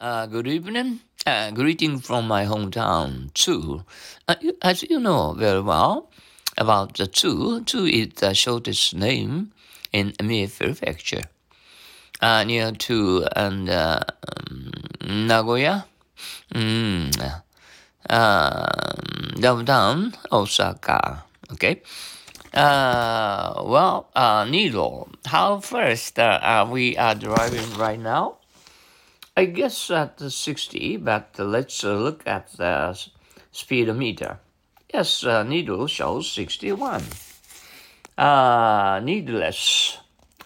Uh, good evening. Uh, greeting from my hometown, Tsu. Uh, as you know very well about the Tsu, Tsu is the shortest name in Mie Prefecture, uh, near to and uh, um, Nagoya, mm, um, downtown Osaka. Okay. Uh, well, uh, Needle, how first uh, uh, we are driving right now? I guess at the 60, but let's uh, look at the speedometer. Yes, uh, needle shows 61. Uh, needless.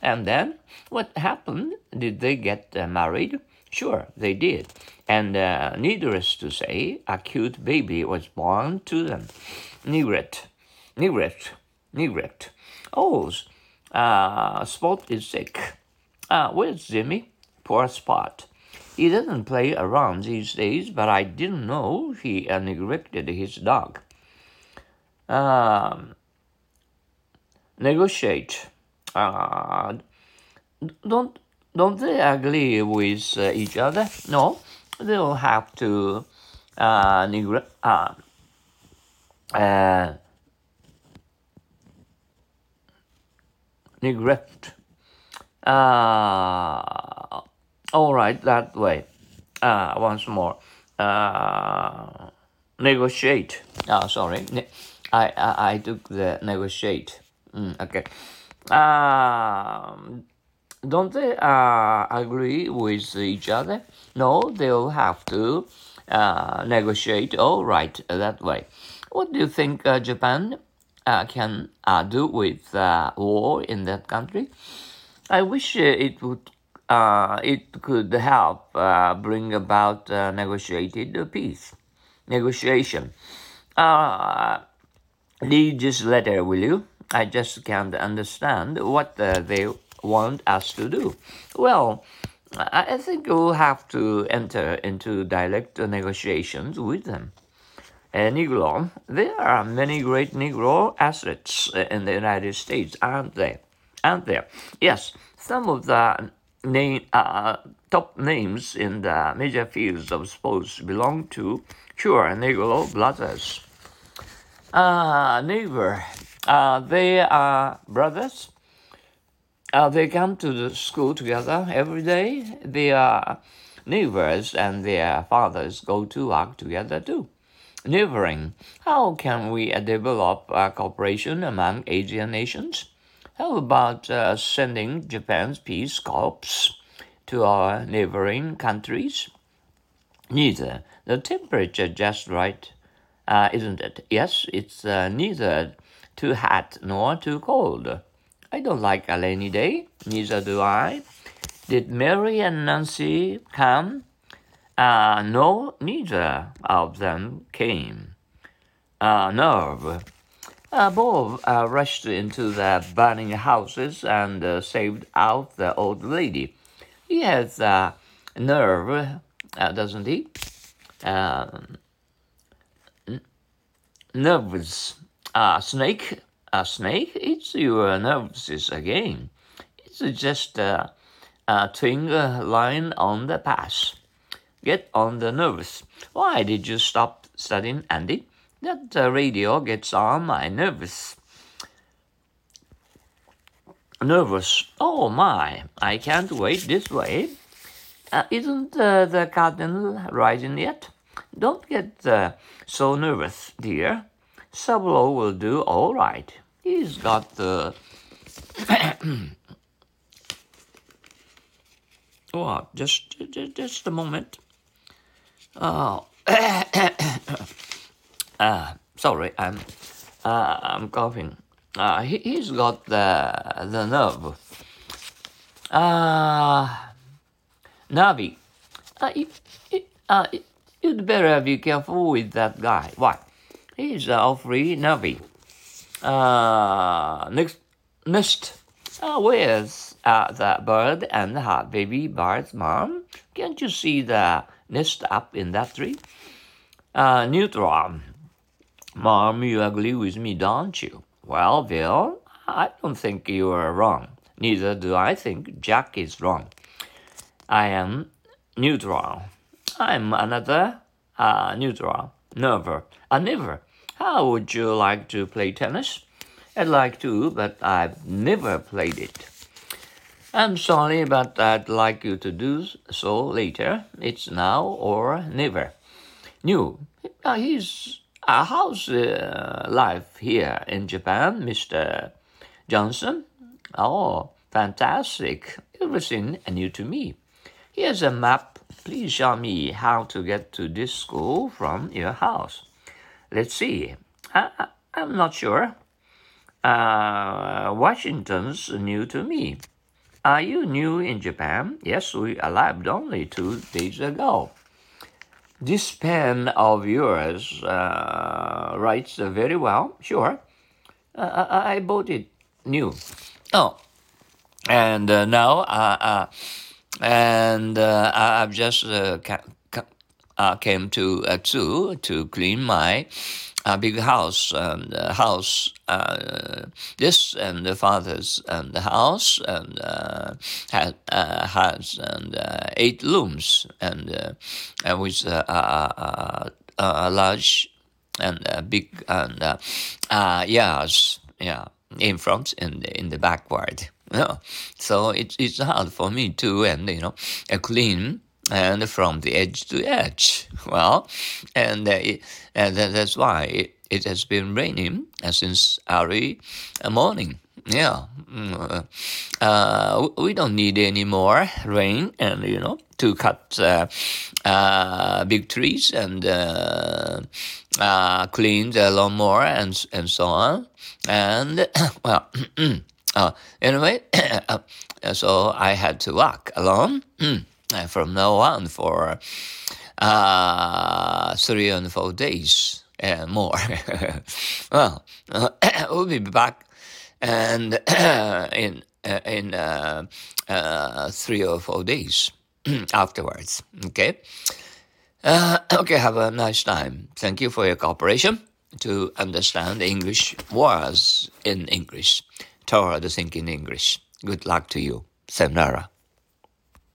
And then, what happened? Did they get uh, married? Sure, they did. And uh, needless to say, a cute baby was born to them. Negret. Negret. Negret. Oh, uh, Spot is sick. Uh, where's Jimmy? Poor Spot. He doesn't play around these days, but I didn't know he neglected his dog. Um, negotiate. Uh, don't don't they agree with uh, each other? No, they'll have to uh, negre- uh, uh, neglect. Uh, all right, that way. Uh, once more. Uh, negotiate. Oh, sorry. Ne- I, I, I took the negotiate. Mm, okay. Um, don't they uh, agree with each other? No, they'll have to uh, negotiate. All right, that way. What do you think uh, Japan uh, can do with war in that country? I wish it would. Uh, it could help uh, bring about uh, negotiated peace, negotiation. Uh, read this letter, will you? I just can't understand what uh, they want us to do. Well, I think we'll have to enter into direct negotiations with them. Uh, Negro, there are many great Negro assets in the United States, aren't there? Aren't there? Yes, some of the name, uh, top names in the major fields of sports belong to pure Negro brothers. Uh, neighbor, uh, they are brothers. Uh, they come to the school together every day. They are neighbors, and their fathers go to work together too. Neighboring. How can we develop cooperation among Asian nations? How about uh, sending Japan's Peace Corps to our neighboring countries? Neither. The temperature just right, uh, isn't it? Yes, it's uh, neither too hot nor too cold. I don't like a rainy day. Neither do I. Did Mary and Nancy come? Uh, no, neither of them came. Uh, nerve. Bob uh, rushed into the burning houses and uh, saved out the old lady. He has nerve, uh, doesn't he? Nerves. Uh, snake. A snake? It's your nerves again. It's just a, a uh, line on the path. Get on the nerves. Why did you stop studying, Andy? That uh, radio gets on my nerves. Nervous. Oh my, I can't wait this way. Uh, isn't uh, the cardinal rising yet? Don't get uh, so nervous, dear. Sablo will do all right. He's got the. oh, just, just, just a moment. Oh, uh, sorry, I'm, uh, I'm coughing. Uh, he, he's got the the nerve. Uh, Navi, uh, you, uh, you'd better be careful with that guy. Why? He's uh, awfully Navi. Uh, next, next. Uh, where's uh, the bird and her baby bird's mom? Can't you see the nest up in that tree? Uh, neutral. Mom, you agree with me, don't you? Well, Bill, I don't think you are wrong. Neither do I think Jack is wrong. I am neutral. I'm another uh, neutral. Never. Uh, never. How would you like to play tennis? I'd like to, but I've never played it. I'm sorry, but I'd like you to do so later. It's now or never. New. Uh, he's uh, how's uh, life here in Japan, Mr. Johnson? Oh, fantastic. Everything new to me. Here's a map. Please show me how to get to this school from your house. Let's see. I, am not sure. Uh, Washington's new to me. Are you new in Japan? Yes, we arrived only two days ago. This pen of yours uh, writes very well. Sure. Uh, I bought it new. Oh, and uh, now, uh, uh, and uh, I've just ca- ca- came to a zoo to clean my a big house and the house uh, this and the father's and the house and uh, had uh, has and uh, eight rooms and uh, and with a, large and big and uh, uh, yards yeah in front and in the backward yeah. so it's it's hard for me to and you know a clean and from the edge to edge. Well, and, uh, it, and that's why it, it, has been raining uh, since early uh, morning. Yeah, mm, uh, we don't need any more rain, and you know, to cut uh, uh, big trees and clean the lawnmower and and so on. And well, anyway, so I had to walk alone. Uh, from now on for uh, three and four days and more. well, uh, we'll be back and in uh, in uh, uh, three or four days afterwards. Okay. okay. Have a nice time. Thank you for your cooperation to understand English words in English. Toward thinking English. Good luck to you. Sayonara.